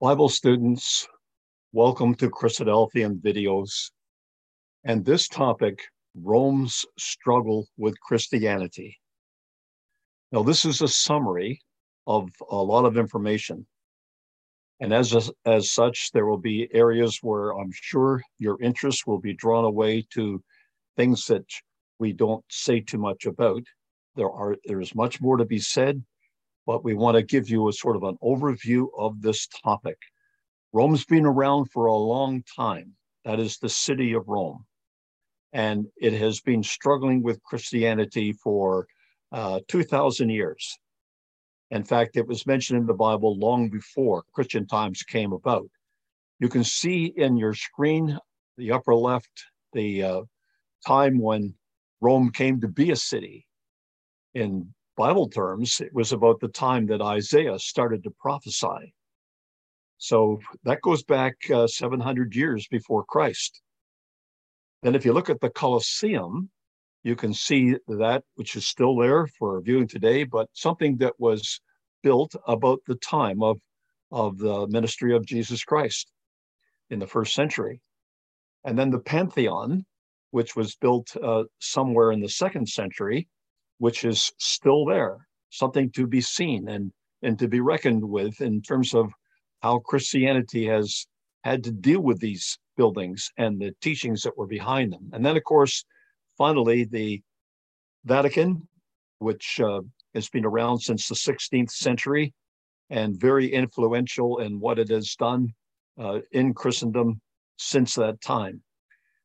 Bible students, welcome to Christadelphian videos. And this topic, Rome's struggle with Christianity. Now, this is a summary of a lot of information. And as, as such, there will be areas where I'm sure your interest will be drawn away to things that we don't say too much about. There are there's much more to be said, but we want to give you a sort of an overview of this topic. Rome's been around for a long time. That is the city of Rome. And it has been struggling with Christianity for uh, 2,000 years. In fact, it was mentioned in the Bible long before Christian times came about. You can see in your screen, the upper left, the uh, time when Rome came to be a city. In Bible terms, it was about the time that Isaiah started to prophesy. So that goes back uh, 700 years before Christ. Then, if you look at the Colosseum, you can see that which is still there for viewing today, but something that was built about the time of, of the ministry of Jesus Christ in the first century. And then the Pantheon, which was built uh, somewhere in the second century, which is still there, something to be seen and, and to be reckoned with in terms of how Christianity has had to deal with these buildings and the teachings that were behind them. And then, of course, finally, the Vatican, which uh, has been around since the 16th century and very influential in what it has done uh, in Christendom since that time.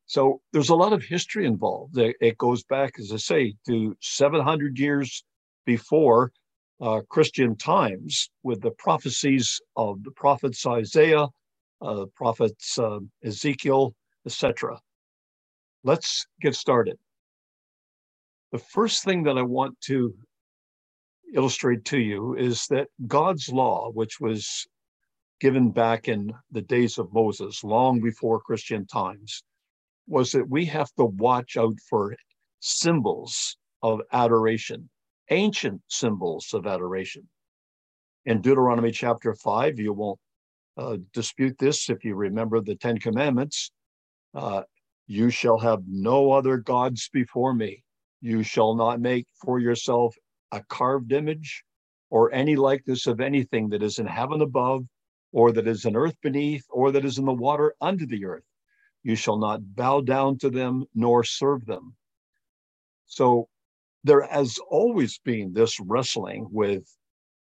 So there's a lot of history involved. It goes back, as I say, to 700 years before uh, Christian times with the prophecies of the prophets Isaiah, uh, prophets uh, Ezekiel, etc. Let's get started. The first thing that I want to illustrate to you is that God's law, which was given back in the days of Moses, long before Christian times, was that we have to watch out for symbols of adoration, ancient symbols of adoration. In Deuteronomy chapter 5, you won't uh, dispute this if you remember the Ten Commandments. Uh, you shall have no other gods before me. You shall not make for yourself a carved image or any likeness of anything that is in heaven above, or that is in earth beneath, or that is in the water under the earth. You shall not bow down to them nor serve them. So there has always been this wrestling with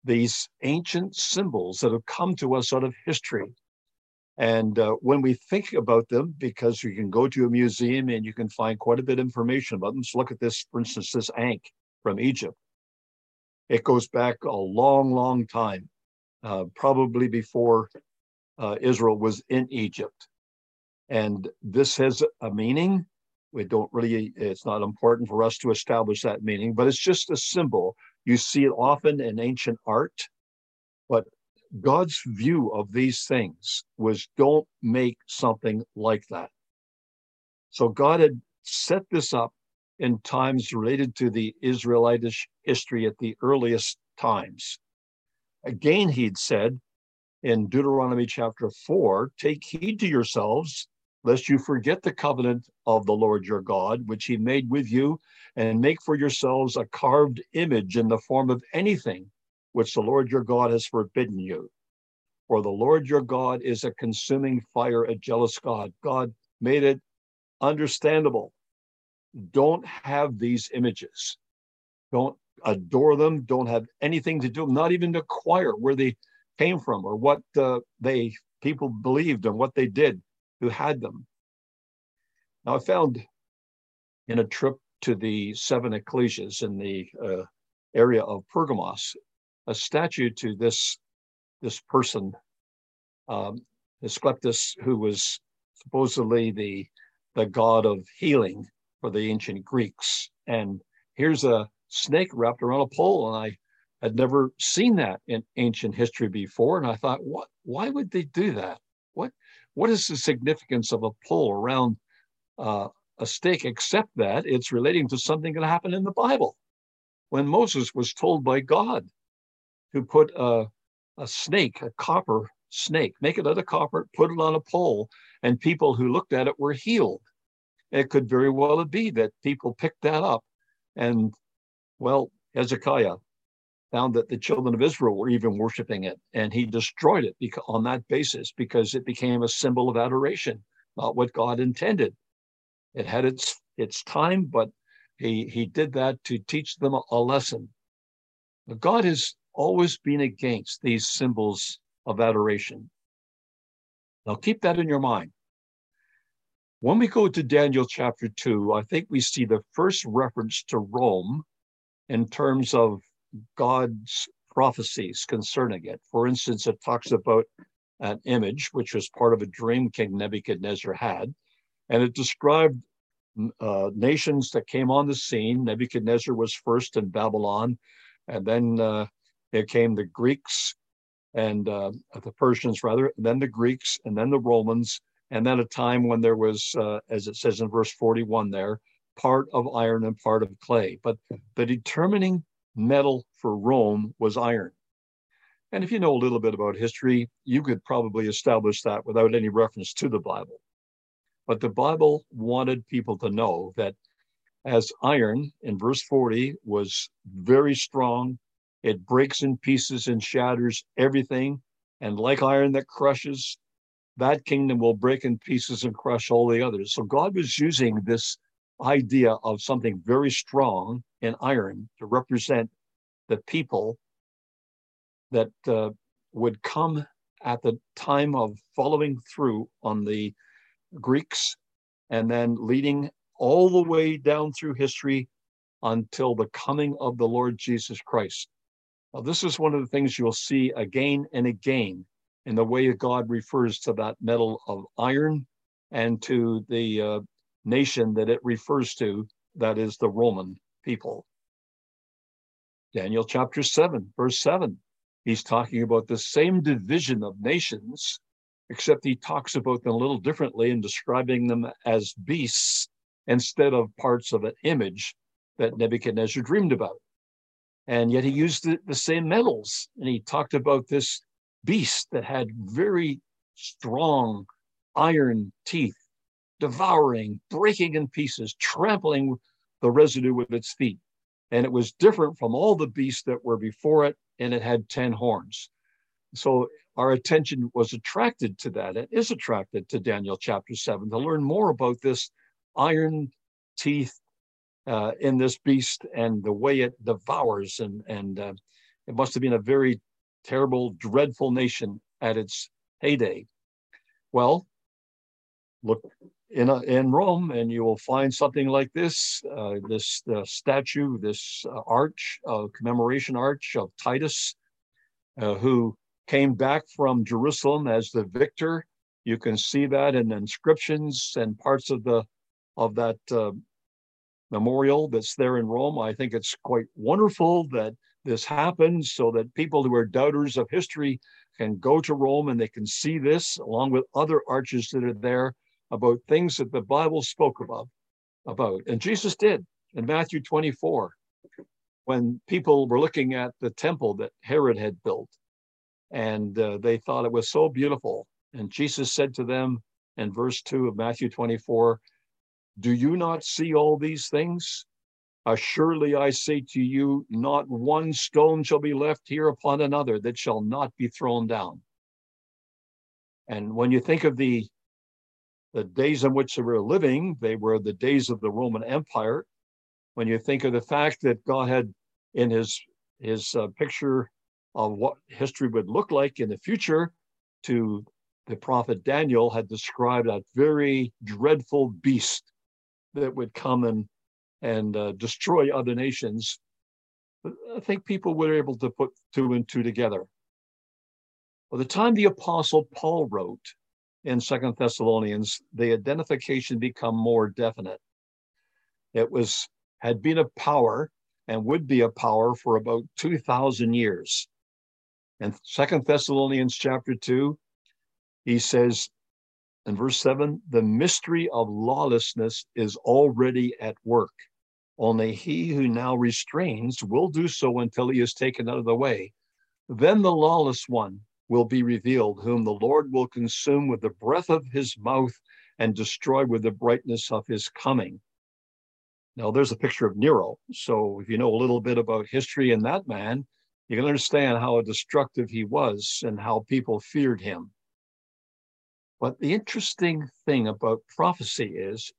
these ancient symbols that have come to us out of history. And uh, when we think about them, because you can go to a museum and you can find quite a bit of information about them. So look at this, for instance, this ankh from Egypt. It goes back a long, long time, uh, probably before uh, Israel was in Egypt. And this has a meaning. We don't really, it's not important for us to establish that meaning, but it's just a symbol. You see it often in ancient art, but God's view of these things was don't make something like that. So God had set this up in times related to the Israelitish history at the earliest times. Again, he'd said in Deuteronomy chapter 4 take heed to yourselves lest you forget the covenant of the Lord your God, which he made with you, and make for yourselves a carved image in the form of anything which the Lord your God has forbidden you. For the Lord your God is a consuming fire, a jealous God. God made it understandable. Don't have these images. Don't adore them. Don't have anything to do, not even to acquire where they came from or what uh, they people believed and what they did who had them. Now, I found in a trip to the seven ecclesias in the uh, area of Pergamos a statue to this this person, um, Asclepius, who was supposedly the the god of healing for the ancient Greeks. And here's a snake wrapped around a pole, and I had never seen that in ancient history before. And I thought, what? Why would they do that? What? is the significance of a pull around uh, a stake, except that it's relating to something that happened in the Bible when Moses was told by God to put a, a snake, a copper snake, make it out of copper, put it on a pole, and people who looked at it were healed. It could very well be that people picked that up. And well, Hezekiah found that the children of Israel were even worshiping it, and he destroyed it because, on that basis because it became a symbol of adoration, not what God intended. It had its its time, but he he did that to teach them a, lesson. But God has always been against these symbols of adoration. Now keep that in your mind. When we go to Daniel chapter 2, I think we see the first reference to Rome in terms of God's prophecies concerning it. For instance, it talks about an image, which was part of a dream King Nebuchadnezzar had, and it described uh, nations that came on the scene. Nebuchadnezzar was first in Babylon, and then uh, it came the Greeks and uh, the Persians, rather, then the Greeks, and then the Romans, and then a time when there was, uh, as it says in verse 41 there, part of iron and part of clay. But the determining metal for Rome was iron. And if you know a little bit about history, you could probably establish that without any reference to the Bible. But the Bible wanted people to know that as iron in verse 40 was very strong, it breaks in pieces and shatters everything. And like iron that crushes, that kingdom will break in pieces and crush all the others. So God was using this idea of something very strong in iron to represent the people that uh, would come at the time of following through on the Greeks and then leading all the way down through history until the coming of the Lord Jesus Christ. Now, this is one of the things you'll see again and again in the way God refers to that metal of iron and to the uh, nation that it refers to, that is the Roman people. Daniel chapter 7, verse 7, he's talking about the same division of nations, except he talks about them a little differently and describing them as beasts instead of parts of an image that Nebuchadnezzar dreamed about. And yet he used the, the same metals and he talked about this beast that had very strong iron teeth, devouring, breaking in pieces, trampling the residue with its feet. And it was different from all the beasts that were before it, and it had 10 horns. So our attention was attracted to that. It is attracted to Daniel chapter 7 to learn more about this iron teeth uh, in this beast and the way it devours. And, and uh, it must have been a very terrible, dreadful nation at its heyday. Well, look in, a, in Rome, and you will find something like this uh, this statue, this uh, arch, commemoration arch of Titus, uh, who came back from Jerusalem as the victor. You can see that in inscriptions and parts of the of that uh, memorial that's there in Rome. I think it's quite wonderful that this happens so that people who are doubters of history can go to Rome and they can see this along with other arches that are there about things that the Bible spoke about. about. And Jesus did in Matthew 24 when people were looking at the temple that Herod had built and uh, they thought it was so beautiful. And Jesus said to them in verse 2 of Matthew 24, Do you not see all these things? Assuredly, I say to you, not one stone shall be left here upon another that shall not be thrown down. And when you think of the the days in which they were living, they were the days of the Roman Empire. When you think of the fact that God had in his his uh, picture of what history would look like in the future to the prophet Daniel had described that very dreadful beast that would come and and uh, destroy other nations. I think people were able to put two and two together. By the time the apostle Paul wrote in Second Thessalonians, the identification become more definite. It was had been a power and would be a power for about 2,000 years. And Second Thessalonians chapter 2, he says in verse 7 the mystery of lawlessness is already at work. Only he who now restrains will do so until he is taken out of the way. Then the lawless one will be revealed, whom the Lord will consume with the breath of his mouth and destroy with the brightness of his coming. Now, there's a picture of Nero. So, if you know a little bit about history and that man, you can understand how destructive he was and how people feared him. But the interesting thing about prophecy is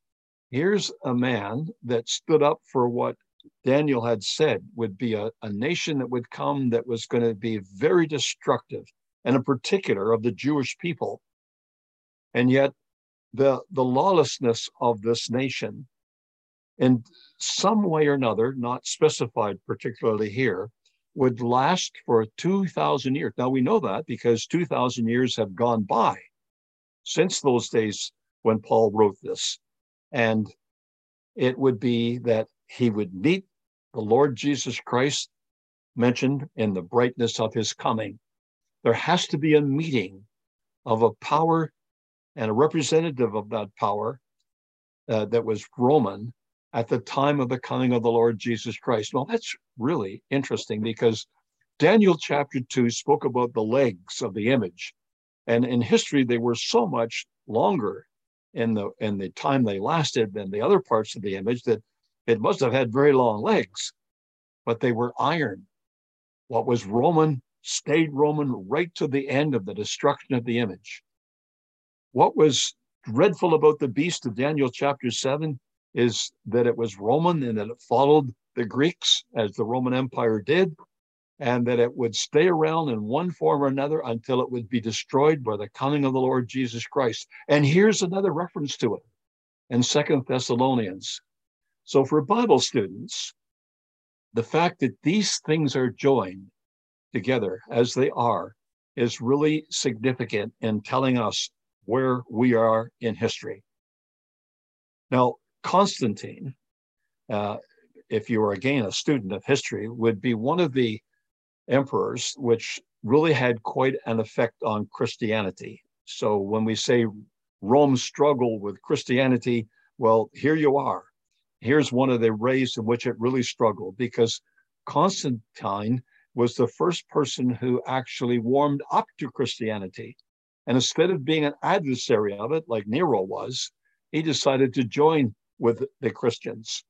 here's a man that stood up for what Daniel had said would be a, a nation that would come that was going to be very destructive, and in particular of the Jewish people. And yet, the, the lawlessness of this nation, in some way or another, not specified particularly here, would last for 2,000 years. Now, we know that because 2,000 years have gone by since those days when Paul wrote this. And it would be that he would meet the Lord Jesus Christ mentioned in the brightness of his coming. There has to be a meeting of a power and a representative of that power uh, that was Roman at the time of the coming of the Lord Jesus Christ. Well, that's really interesting because Daniel chapter 2 spoke about the legs of the image. And in history, they were so much longer in the in the time they lasted than the other parts of the image that it must have had very long legs, but they were iron. What was Roman stayed Roman right to the end of the destruction of the image. What was dreadful about the beast of Daniel chapter 7 is that it was Roman and that it followed the Greeks as the Roman Empire did, and that it would stay around in one form or another until it would be destroyed by the coming of the Lord Jesus Christ. And here's another reference to it in Second Thessalonians so for Bible students, the fact that these things are joined together as they are is really significant in telling us where we are in history. Now, Constantine, uh, if you are again a student of history, would be one of the emperors which really had quite an effect on Christianity. So when we say Rome struggled with Christianity, well, here you are here's one of the ways in which it really struggled because Constantine was the first person who actually warmed up to Christianity. And instead of being an adversary of it, like Nero was, he decided to join with the Christians.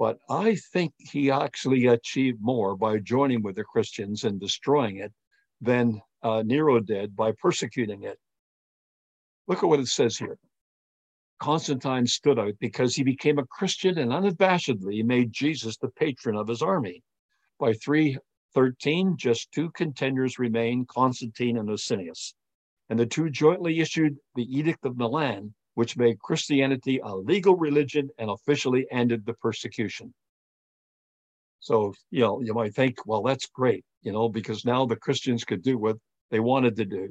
But I think he actually achieved more by joining with the Christians and destroying it than uh, Nero did by persecuting it. Look at what it says here. Constantine stood out because he became a Christian and unabashedly made Jesus the patron of his army. By 313, just two contenders remained, Constantine and Licinius. And the two jointly issued the Edict of Milan, which made Christianity a legal religion and officially ended the persecution. So, you know, you might think, well, that's great, you know, because now the Christians could do what they wanted to do.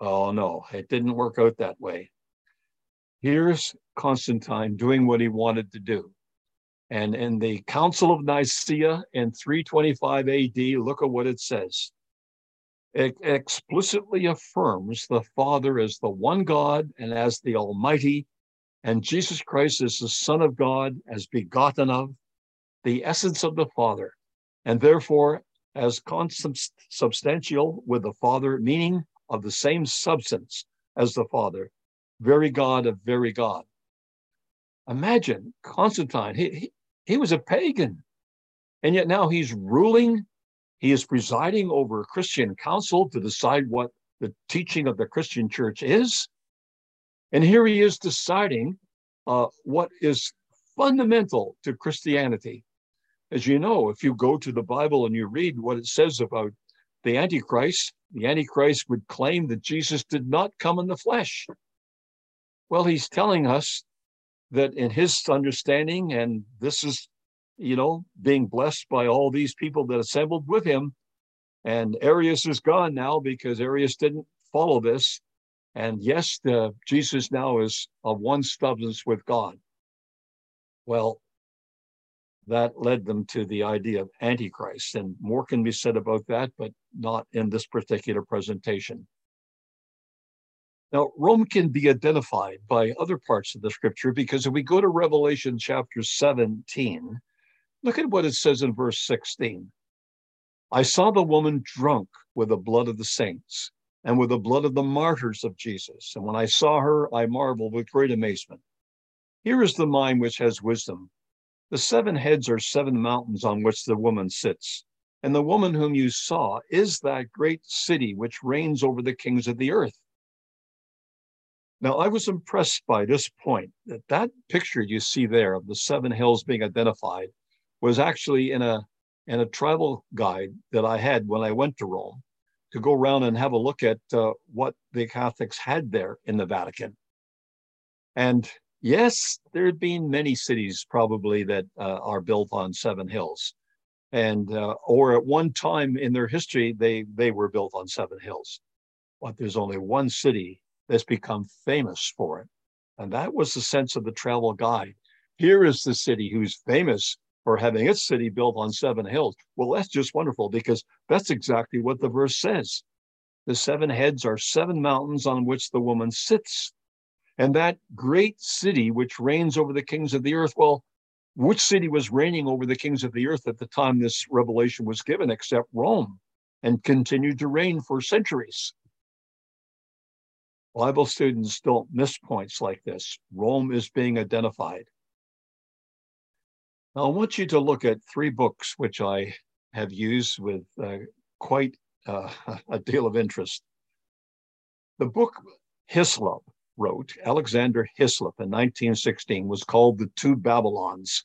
Oh, no, it didn't work out that way. Here's Constantine doing what he wanted to do. And in the Council of Nicaea in 325 AD, look at what it says. It explicitly affirms the Father as the one God and as the Almighty, and Jesus Christ as the Son of God, as begotten of, the essence of the Father, and therefore as consubstantial with the Father, meaning of the same substance as the Father, very God of very God. Imagine Constantine, he, he, was a pagan, and yet now he's ruling, he is presiding over a Christian council to decide what the teaching of the Christian church is. And here he is deciding uh, what is fundamental to Christianity. As you know, if you go to the Bible and you read what it says about the Antichrist, the Antichrist would claim that Jesus did not come in the flesh. Well, he's telling us that in his understanding, and this is, you know, being blessed by all these people that assembled with him. And Arius is gone now because Arius didn't follow this. And yes, the, Jesus now is of one substance with God. Well, that led them to the idea of Antichrist. And more can be said about that, but not in this particular presentation. Now, Rome can be identified by other parts of the scripture because if we go to Revelation chapter 17, look at what it says in verse 16. I saw the woman drunk with the blood of the saints and with the blood of the martyrs of Jesus. And when I saw her, I marveled with great amazement. Here is the mind which has wisdom. The seven heads are seven mountains on which the woman sits. And the woman whom you saw is that great city which reigns over the kings of the earth. Now, I was impressed by this point that that picture you see there of the seven hills being identified was actually in a in a travel guide that I had when I went to Rome to go around and have a look at uh, what the Catholics had there in the Vatican. And yes, there had been many cities probably that uh, are built on seven hills, and uh, or at one time in their history they they were built on seven hills, but there's only one city that's become famous for it, and that was the sense of the travel guide. Here is the city who's famous for having its city built on seven hills. Well, that's just wonderful because that's exactly what the verse says. The seven heads are seven mountains on which the woman sits. And that great city which reigns over the kings of the earth, well, which city was reigning over the kings of the earth at the time this revelation was given except Rome and continued to reign for centuries? Bible students don't miss points like this. Rome is being identified. Now, I want you to look at three books which I have used with uh, quite uh, a deal of interest. The book Hislop wrote, Alexander Hislop in 1916, was called The Two Babylons.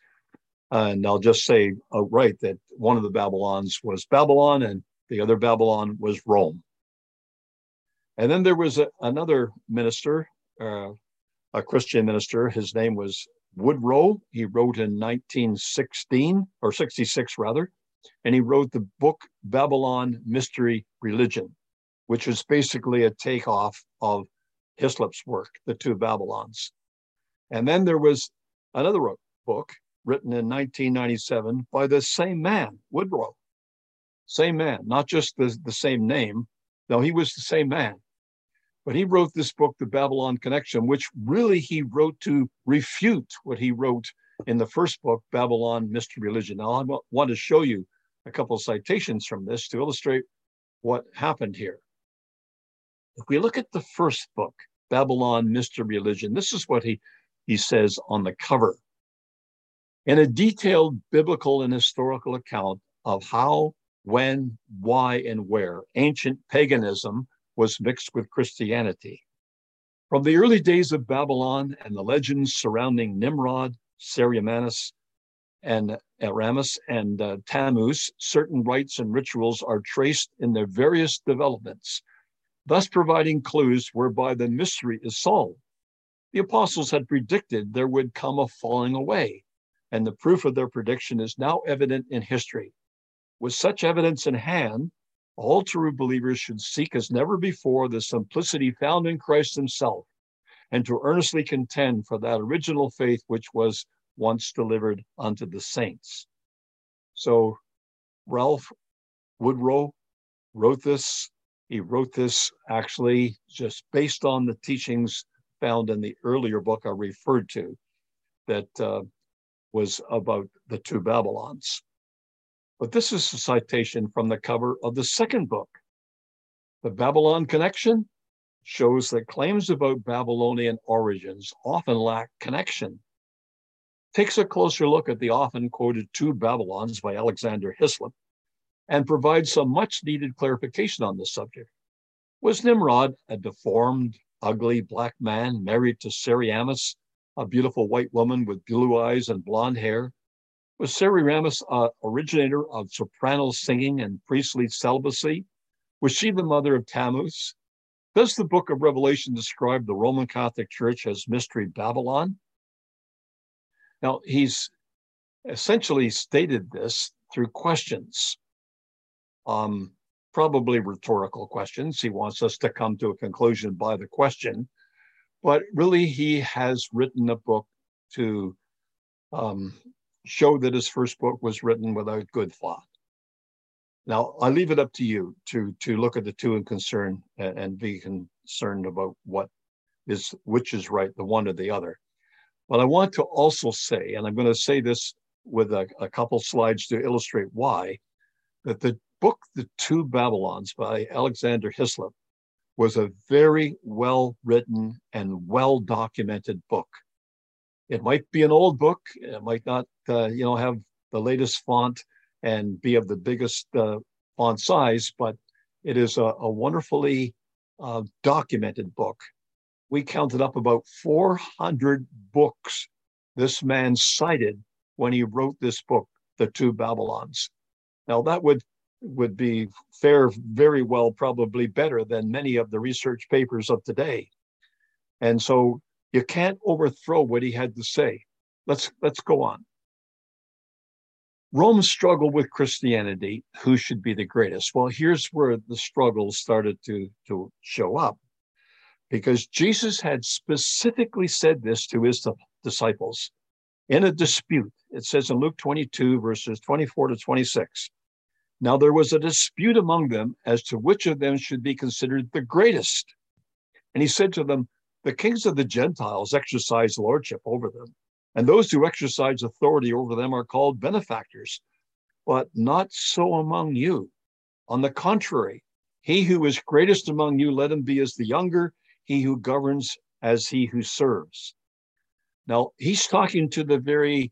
And I'll just say outright that one of the Babylons was Babylon and the other Babylon was Rome. And then there was a, another minister, uh, a Christian minister. His name was Woodrow. He wrote in 1916 or 66 rather, and he wrote the book Babylon Mystery Religion, which is basically a takeoff of Hislop's work, The Two Babylons. And then there was another book written in 1997 by the same man, Woodrow. Same man, not just the, the same name. No, he was the same man. But he wrote this book, The Babylon Connection, which really he wrote to refute what he wrote in the first book, Babylon Mystery Religion. Now, I want to show you a couple of citations from this to illustrate what happened here. If we look at the first book, Babylon Mystery Religion, this is what he, he says on the cover. In a detailed biblical and historical account of how, when, why, and where ancient paganism was mixed with Christianity. From the early days of Babylon and the legends surrounding Nimrod, Semiramis, and Aramis and uh, Tammuz, certain rites and rituals are traced in their various developments, thus providing clues whereby the mystery is solved. The apostles had predicted there would come a falling away, and the proof of their prediction is now evident in history. With such evidence in hand, all true believers should seek as never before the simplicity found in Christ himself and to earnestly contend for that original faith which was once delivered unto the saints. So Ralph Woodrow wrote this. He wrote this actually just based on the teachings found in the earlier book I referred to that uh, was about the two Babylons. But this is a citation from the cover of the second book. The Babylon Connection shows that claims about Babylonian origins often lack connection. Takes a closer look at the often quoted Two Babylons by Alexander Hislop and provides some much needed clarification on the subject. Was Nimrod a deformed, ugly black man married to Semiramis, a beautiful white woman with blue eyes and blonde hair? Was Semiramis uh, originator of soprano singing and priestly celibacy? Was she the mother of Tammuz? Does the book of Revelation describe the Roman Catholic Church as Mystery Babylon? Now, he's essentially stated this through questions, um, probably rhetorical questions. He wants us to come to a conclusion by the question, but really, he has written a book to um, show that his first book was written without good thought. Now, I leave it up to you to to look at the two in concern and, and be concerned about what is which is right, the one or the other. But I want to also say, and I'm going to say this with a, a couple slides to illustrate why, that the book, The Two Babylons by Alexander Hislop, was a very well written and well documented book. It might be an old book, it might not, uh, you know, have the latest font and be of the biggest uh, font size, but it is a, a wonderfully uh, documented book. We counted up about 400 books this man cited when he wrote this book, The Two Babylons. Now, that would would be fare very well, probably better than many of the research papers of today. And so you can't overthrow what he had to say. Let's let's go on. Rome struggled with Christianity. Who should be the greatest? Well, here's where the struggle started to, to show up because Jesus had specifically said this to his disciples in a dispute. It says in Luke 22, verses 24 to 26. Now there was a dispute among them as to which of them should be considered the greatest. And he said to them, The kings of the Gentiles exercise lordship over them and those who exercise authority over them are called benefactors, but not so among you. On the contrary, he who is greatest among you, let him be as the younger, he who governs as he who serves. Now, he's talking to the very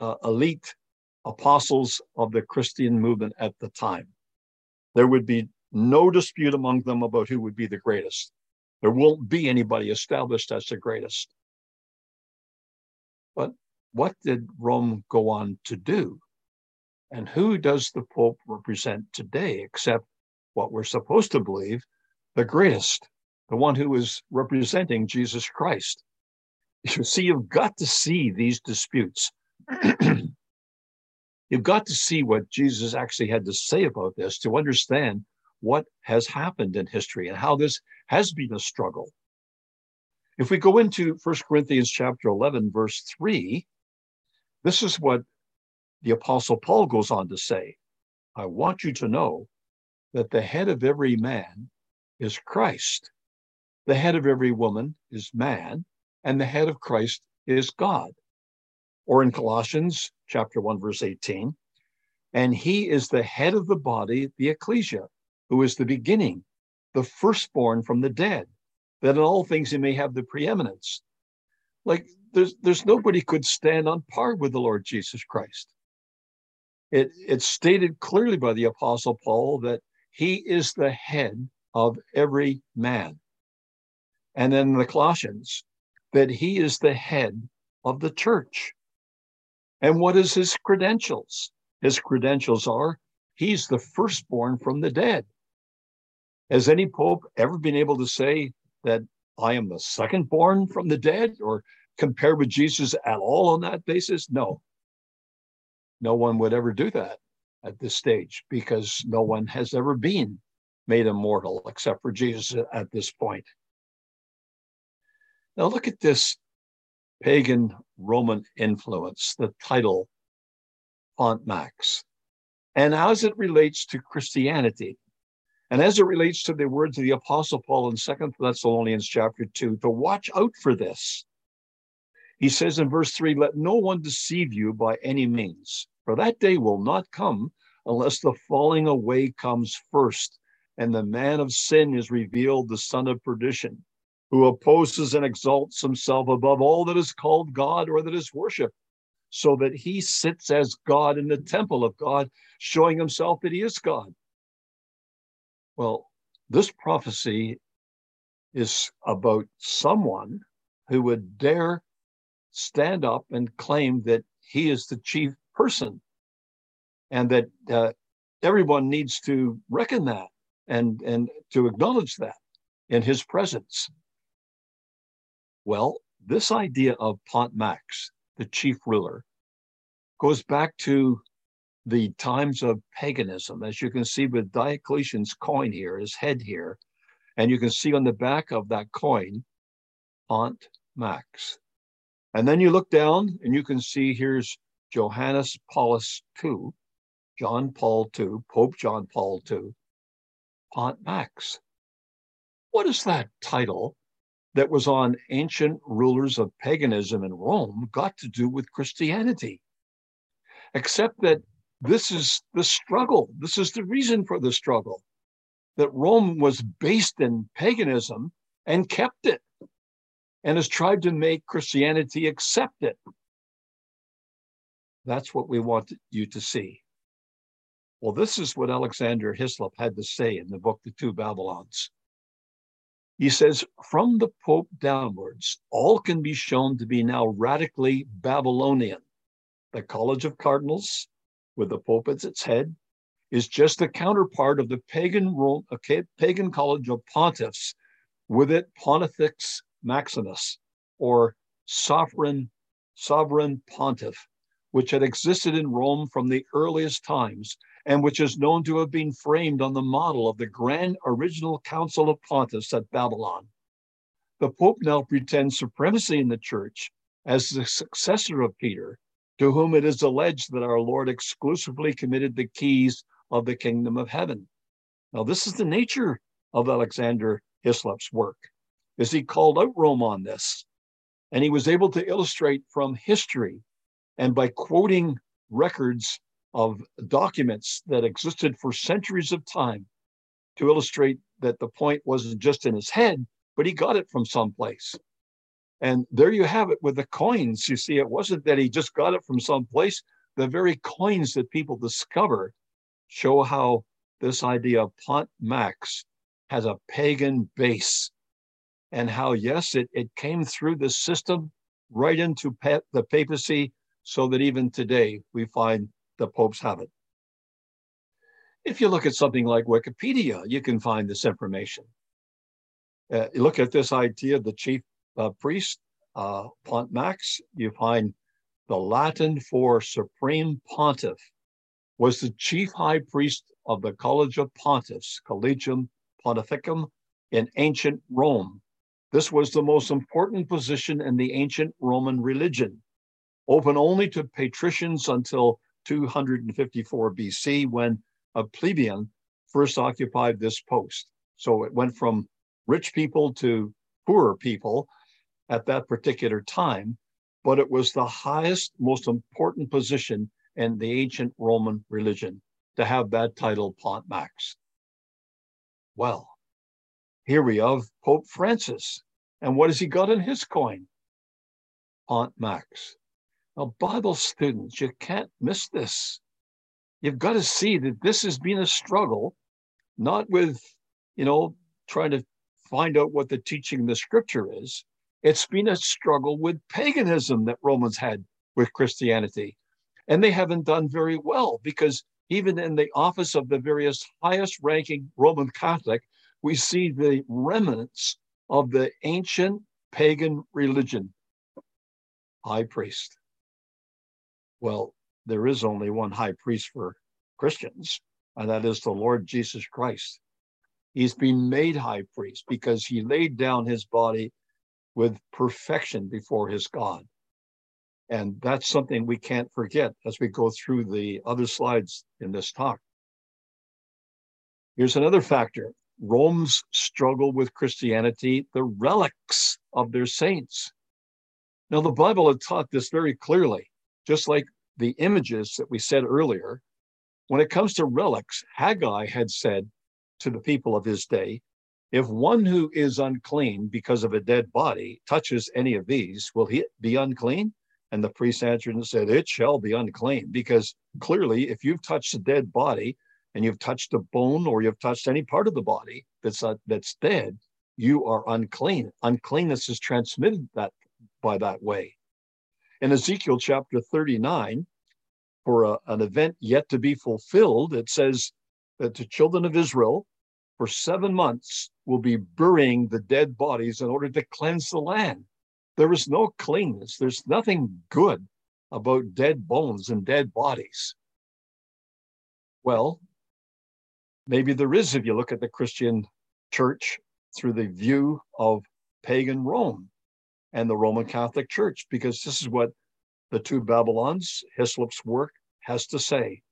uh, elite apostles of the Christian movement at the time. There would be no dispute among them about who would be the greatest. There won't be anybody established as the greatest. But what did Rome go on to do? And who does the Pope represent today, except what we're supposed to believe, the greatest, the one who is representing Jesus Christ? You see, you've got to see these disputes. you've got to see what Jesus actually had to say about this to understand what has happened in history and how this has been a struggle. If we go into 1 Corinthians chapter 11, verse 3, this is what the Apostle Paul goes on to say. I want you to know that the head of every man is Christ. The head of every woman is man, and the head of Christ is God. Or in Colossians chapter 1, verse 18, and he is the head of the body, the ecclesia, who is the beginning, the firstborn from the dead that in all things he may have the preeminence. Like there's there's nobody could stand on par with the Lord Jesus Christ. It it's stated clearly by the apostle Paul that he is the head of every man. And then the Colossians, that he is the head of the church. And what is his credentials? His credentials are he's the firstborn from the dead. Has any pope ever been able to say that I am the second born from the dead or compare with Jesus at all on that basis? No. No one would ever do that at this stage because no one has ever been made immortal except for Jesus at this point. Now, look at this pagan Roman influence, the title Pont Max, and as it relates to Christianity. And as it relates to the words of the Apostle Paul in Second Thessalonians chapter 2, to watch out for this. He says in verse 3 Let no one deceive you by any means, for that day will not come unless the falling away comes first, and the man of sin is revealed, the son of perdition, who opposes and exalts himself above all that is called God or that is worshiped, so that he sits as God in the temple of God, showing himself that he is God. Well, this prophecy is about someone who would dare stand up and claim that he is the chief person and that uh, everyone needs to reckon that and, and to acknowledge that in his presence. Well, this idea of Pont Max, the chief ruler, goes back to the times of paganism, as you can see with Diocletian's coin here, his head here, and you can see on the back of that coin, Pont Max. And then you look down and you can see here's Johannes Paulus II, John Paul II, Pope John Paul II, Pont Max. What is that title that was on ancient rulers of paganism in Rome got to do with Christianity? Except that this is the struggle. This is the reason for the struggle that Rome was based in paganism and kept it and has tried to make Christianity accept it. That's what we want you to see. Well, this is what Alexander Hislop had to say in the book, The Two Babylons. He says, from the Pope downwards, all can be shown to be now radically Babylonian. The College of Cardinals, with the Pope at its head, is just the counterpart of the pagan, Rome, okay, pagan College of Pontiffs, with it Pontifex Maximus, or sovereign, sovereign pontiff, which had existed in Rome from the earliest times and which is known to have been framed on the model of the grand original Council of Pontiffs at Babylon. The Pope now pretends supremacy in the church as the successor of Peter, to whom it is alleged that our Lord exclusively committed the keys of the kingdom of heaven. Now, this is the nature of Alexander Hislop's work, is he called out Rome on this, and he was able to illustrate from history and by quoting records of documents that existed for centuries of time to illustrate that the point wasn't just in his head, but he got it from someplace. And there you have it with the coins. You see, it wasn't that he just got it from someplace. The very coins that people discover show how this idea of Pont Max has a pagan base and how, yes, it, it came through the system right into pa- the papacy so that even today we find the popes have it. If you look at something like Wikipedia, you can find this information. Uh, look at this idea of the chief uh, priest, uh, Pont Max, you find the Latin for supreme pontiff was the chief high priest of the College of Pontiffs, Collegium Pontificum, in ancient Rome. This was the most important position in the ancient Roman religion, open only to patricians until 254 BC when a plebeian first occupied this post. So it went from rich people to poorer people at that particular time, but it was the highest, most important position in the ancient Roman religion to have that title, Pont Max. Well, here we have Pope Francis. And what has he got in his coin? Pont Max. Now, Bible students, you can't miss this. You've got to see that this has been a struggle, not with, you know, trying to find out what the teaching of the scripture is. It's been a struggle with paganism that Romans had with Christianity. And they haven't done very well because even in the office of the various highest ranking Roman Catholic, we see the remnants of the ancient pagan religion. High priest. Well, there is only one high priest for Christians, and that is the Lord Jesus Christ. He's been made high priest because he laid down his body with perfection before his God. And that's something we can't forget as we go through the other slides in this talk. Here's another factor Rome's struggle with Christianity, the relics of their saints. Now, the Bible had taught this very clearly just like the images that we said earlier, when it comes to relics, Haggai had said to the people of his day, if one who is unclean because of a dead body touches any of these, will he be unclean? And the priest answered and said, It shall be unclean. Because clearly, if you've touched a dead body and you've touched a bone or you've touched any part of the body that's, uh, that's dead, you are unclean. Uncleanness is transmitted that by that way. In Ezekiel chapter 39, for a, an event yet to be fulfilled, it says that the children of Israel for seven months will be burying the dead bodies in order to cleanse the land. There is no cleanness, there's nothing good about dead bones and dead bodies. Well, maybe there is if you look at the Christian church through the view of pagan Rome and the Roman Catholic Church, because this is what the two Babylons, Hislop's work, has to say.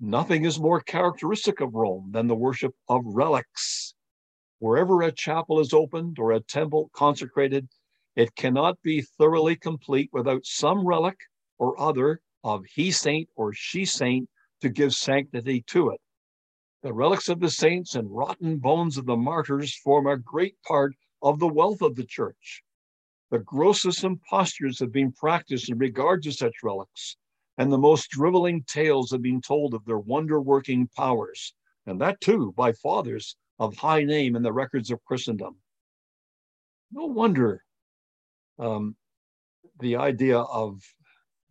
Nothing is more characteristic of Rome than the worship of relics. Wherever a chapel is opened or a temple consecrated, it cannot be thoroughly complete without some relic or other of he saint or she saint to give sanctity to it. The relics of the saints and rotten bones of the martyrs form a great part of the wealth of the church. The grossest impostures have been practiced in regard to such relics, and the most driveling tales have been told of their wonder working powers, and that too by fathers of high name in the records of Christendom. No wonder um, the idea of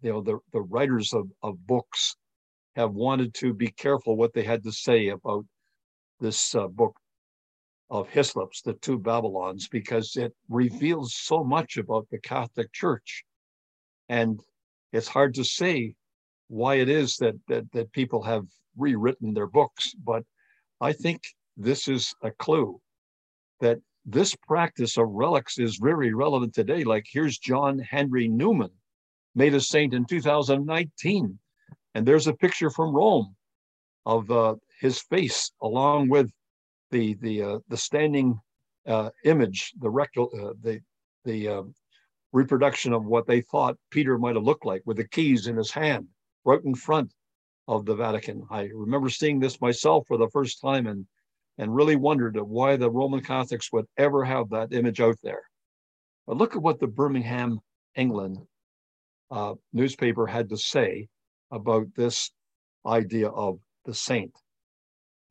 you know the, the writers of, of books have wanted to be careful what they had to say about this uh, book of Hislop's, the two Babylons, because it reveals so much about the Catholic Church. And it's hard to say why it is that, that, that people have rewritten their books, but I think this is a clue that this practice of relics is very relevant today. Like here's John Henry Newman, made a saint in 2019. And there's a picture from Rome of uh, his face along with the the uh, the standing uh, image, the uh, the the um, reproduction of what they thought Peter might have looked like with the keys in his hand, right in front of the Vatican. I remember seeing this myself for the first time and and really wondered why the Roman Catholics would ever have that image out there. But look at what the Birmingham, England uh, newspaper had to say about this idea of the saint.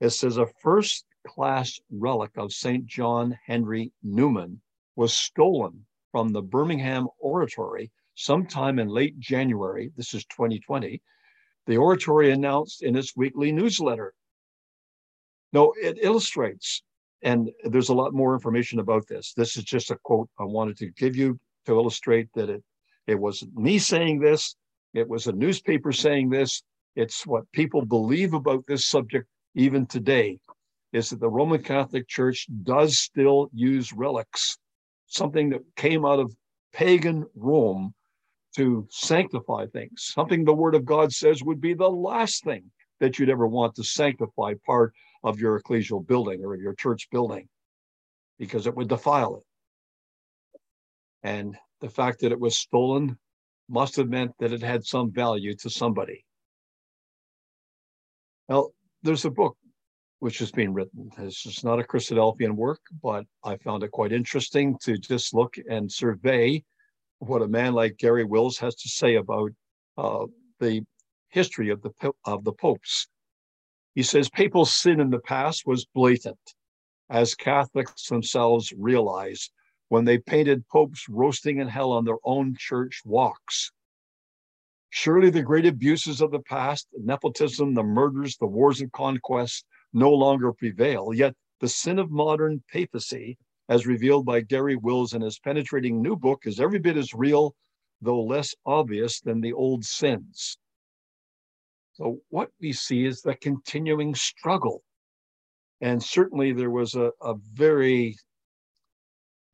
It says a first class relic of St. John Henry Newman was stolen from the Birmingham Oratory sometime in late January. This is 2020. The Oratory announced in its weekly newsletter. No, it illustrates, and there's a lot more information about this. This is just a quote I wanted to give you to illustrate that it, it wasn't me saying this, it was a newspaper saying this. It's what people believe about this subject even today is that the Roman Catholic Church does still use relics, something that came out of pagan Rome to sanctify things, something the Word of God says would be the last thing that you'd ever want to sanctify part of your ecclesial building or of your church building because it would defile it. And the fact that it was stolen must have meant that it had some value to somebody. Well, there's a book which has been written. This is not a Christadelphian work, but I found it quite interesting to just look and survey what a man like Garry Wills has to say about uh, the history of the of the popes. He says people's sin in the past was blatant, as Catholics themselves realized when they painted popes roasting in hell on their own church walks. Surely the great abuses of the past, nepotism, the murders, the wars of conquest, no longer prevail. Yet the sin of modern papacy, as revealed by Garry Wills in his penetrating new book, is every bit as real, though less obvious than the old sins. So, what we see is the continuing struggle. And certainly there was a, a very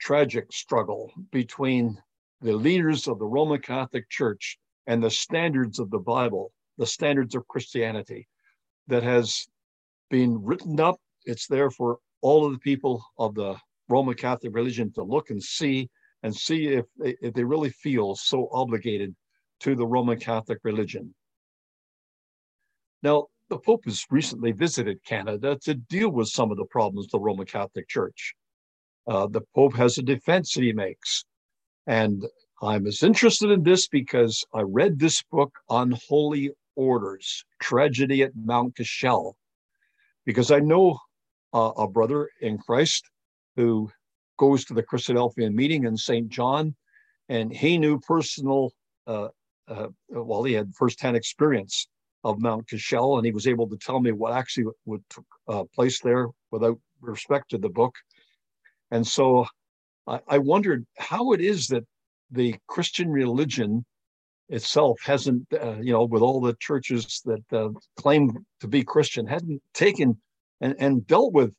tragic struggle between the leaders of the Roman Catholic Church and the standards of the Bible, the standards of Christianity that has been written up. It's there for all of the people of the Roman Catholic religion to look and see and see if they, if they really feel so obligated to the Roman Catholic religion. Now, the Pope has recently visited Canada to deal with some of the problems of the Roman Catholic Church. Uh, the Pope has a defense that he makes. And I'm as interested in this because I read this book on holy orders, Tragedy at Mount Cashel, because I know uh, a brother in Christ who goes to the Christadelphian meeting in St. John, and he knew personal, uh, uh, well, he had firsthand experience of Mount Cashel, and he was able to tell me what actually would took uh, place there without respect to the book. And so I, I wondered how it is that the Christian religion itself hasn't, uh, you know, with all the churches that uh, claim to be Christian, hadn't taken and, and dealt with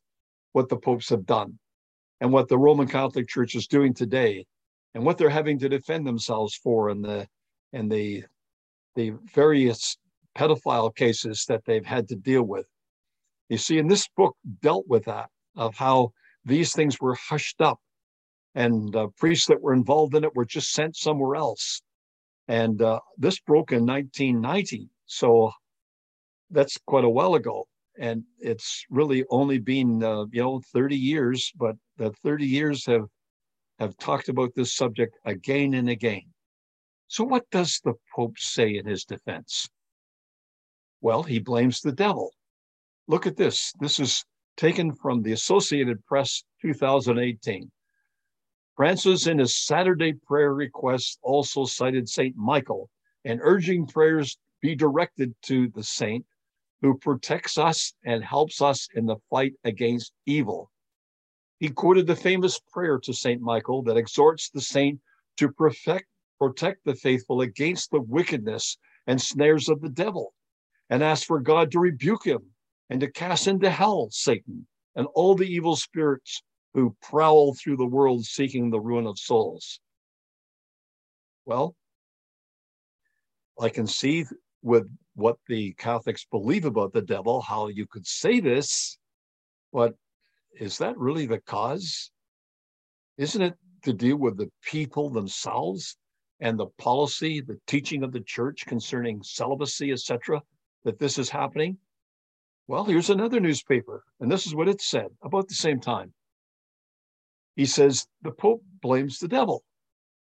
what the popes have done and what the Roman Catholic Church is doing today and what they're having to defend themselves for and the and the the various pedophile cases that they've had to deal with. You see, in this book dealt with that of how these things were hushed up and uh, priests that were involved in it were just sent somewhere else. And uh, this broke in 1990. So that's quite a while ago. And it's really only been, uh, you know, 30 years, but the 30 years have, have talked about this subject again and again. So what does the Pope say in his defense? Well, he blames the devil. Look at this. This is taken from the Associated Press 2018. Francis, in his Saturday prayer request, also cited St. Michael and urging prayers be directed to the saint who protects us and helps us in the fight against evil. He quoted the famous prayer to St. Michael that exhorts the saint to perfect, protect the faithful against the wickedness and snares of the devil, and asked for God to rebuke him and to cast into hell Satan and all the evil spirits who prowl through the world seeking the ruin of souls. Well, I can see with what the Catholics believe about the devil how you could say this, but is that really the cause? Isn't it to deal with the people themselves and the policy, the teaching of the church concerning celibacy, etc., that this is happening? Well, here's another newspaper, and this is what it said about the same time. He says the Pope blames the devil.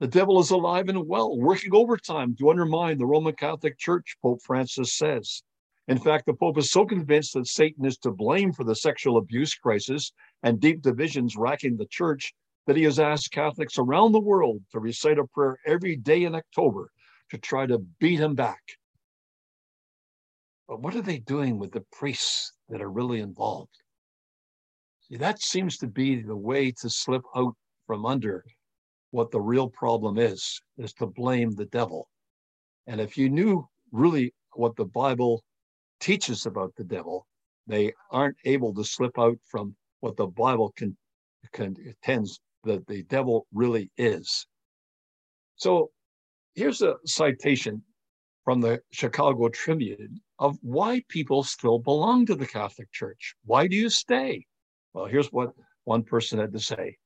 The devil is alive and well, working overtime to undermine the Roman Catholic Church, Pope Francis says. In fact, the Pope is so convinced that Satan is to blame for the sexual abuse crisis and deep divisions racking the church that he has asked Catholics around the world to recite a prayer every day in October to try to beat him back. But what are they doing with the priests that are really involved? See, that seems to be the way to slip out from under what the real problem is, is to blame the devil. And if you knew really what the Bible teaches about the devil, they aren't able to slip out from what the Bible can, contends that the devil really is. So here's a citation from the Chicago Tribune of why people still belong to the Catholic Church. Why do you stay? Well, here's what one person had to say.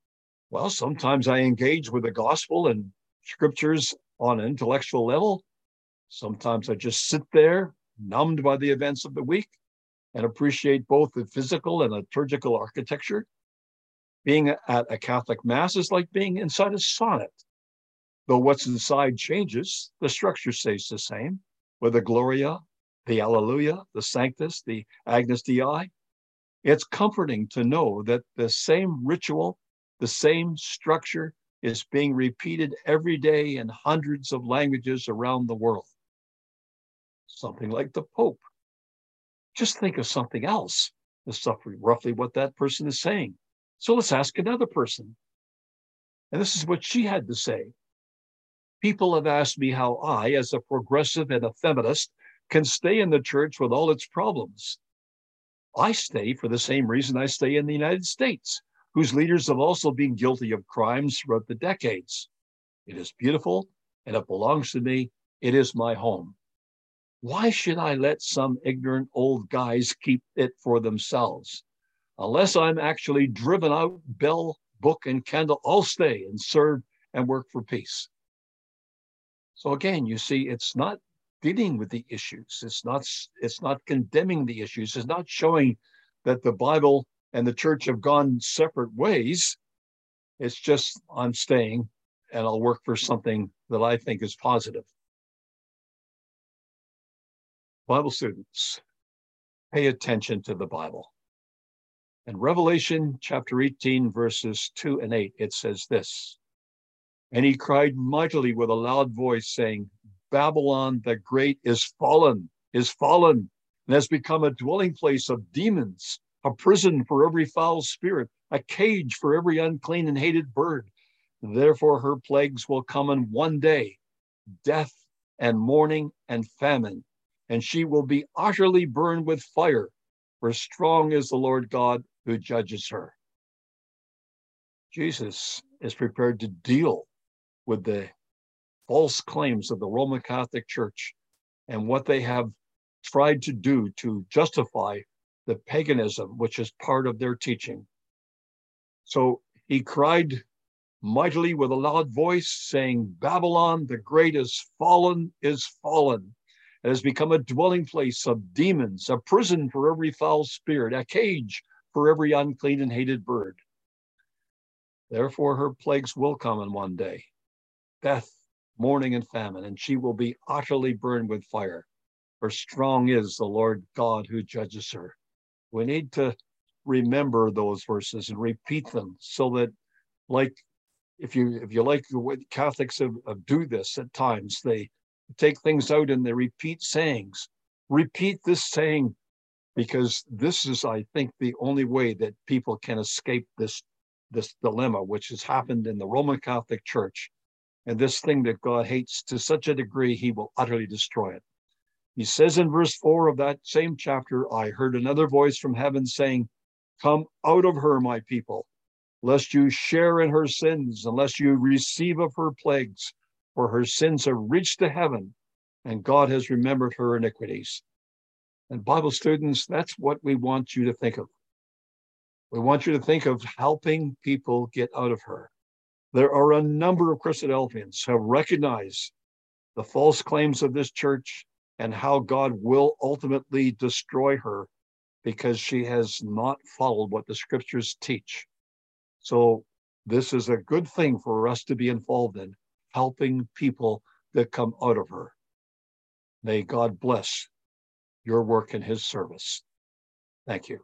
Well, sometimes I engage with the gospel and scriptures on an intellectual level. Sometimes I just sit there, numbed by the events of the week, and appreciate both the physical and liturgical architecture. Being at a Catholic Mass is like being inside a sonnet. Though what's inside changes, the structure stays the same, the Gloria, the Alleluia, the Sanctus, the Agnus Dei, it's comforting to know that the same ritual, the same structure is being repeated every day in hundreds of languages around the world. Something like the Pope. Just think of something else. That's roughly what that person is saying. So let's ask another person. And this is what she had to say. People have asked me how I, as a progressive and a feminist, can stay in the church with all its problems. I stay for the same reason I stay in the United States, whose leaders have also been guilty of crimes throughout the decades. It is beautiful and it belongs to me. It is my home. Why should I let some ignorant old guys keep it for themselves? Unless I'm actually driven out, bell, book, and candle, I'll stay and serve and work for peace. So again, you see, it's not dealing with the issues. It's not it's not condemning the issues. It's not showing that the Bible and the church have gone separate ways. It's just I'm staying and I'll work for something that I think is positive. Bible students, pay attention to the Bible. In Revelation chapter 18, verses 2 and 8, it says this And he cried mightily with a loud voice, saying, Babylon the Great is fallen, is fallen, and has become a dwelling place of demons, a prison for every foul spirit, a cage for every unclean and hated bird. Therefore, her plagues will come in one day death and mourning and famine, and she will be utterly burned with fire, for strong is the Lord God who judges her. Jesus is prepared to deal with the false claims of the Roman Catholic Church and what they have tried to do to justify the paganism, which is part of their teaching. So he cried mightily with a loud voice, saying, Babylon the great is fallen, is fallen. It has become a dwelling place of demons, a prison for every foul spirit, a cage for every unclean and hated bird. Therefore, her plagues will come in one day death, mourning, and famine, and she will be utterly burned with fire. For strong is the Lord God who judges her. We need to remember those verses and repeat them so that, like, if you if you like the Catholics have, have do this at times, they take things out and they repeat sayings. Repeat this saying because this is, I think, the only way that people can escape this this dilemma, which has happened in the Roman Catholic Church, and this thing that God hates to such a degree he will utterly destroy it. He says in verse 4 of that same chapter, I heard another voice from heaven saying, Come out of her, my people, lest you share in her sins, unless you receive of her plagues, for her sins have reached to heaven, and God has remembered her iniquities. And Bible students, that's what we want you to think of. We want you to think of helping people get out of her. There are a number of Christadelphians who have recognized the false claims of this church and how God will ultimately destroy her because she has not followed what the scriptures teach. So, this is a good thing for us to be involved in, helping people that come out of her. May God bless your work in his service. Thank you.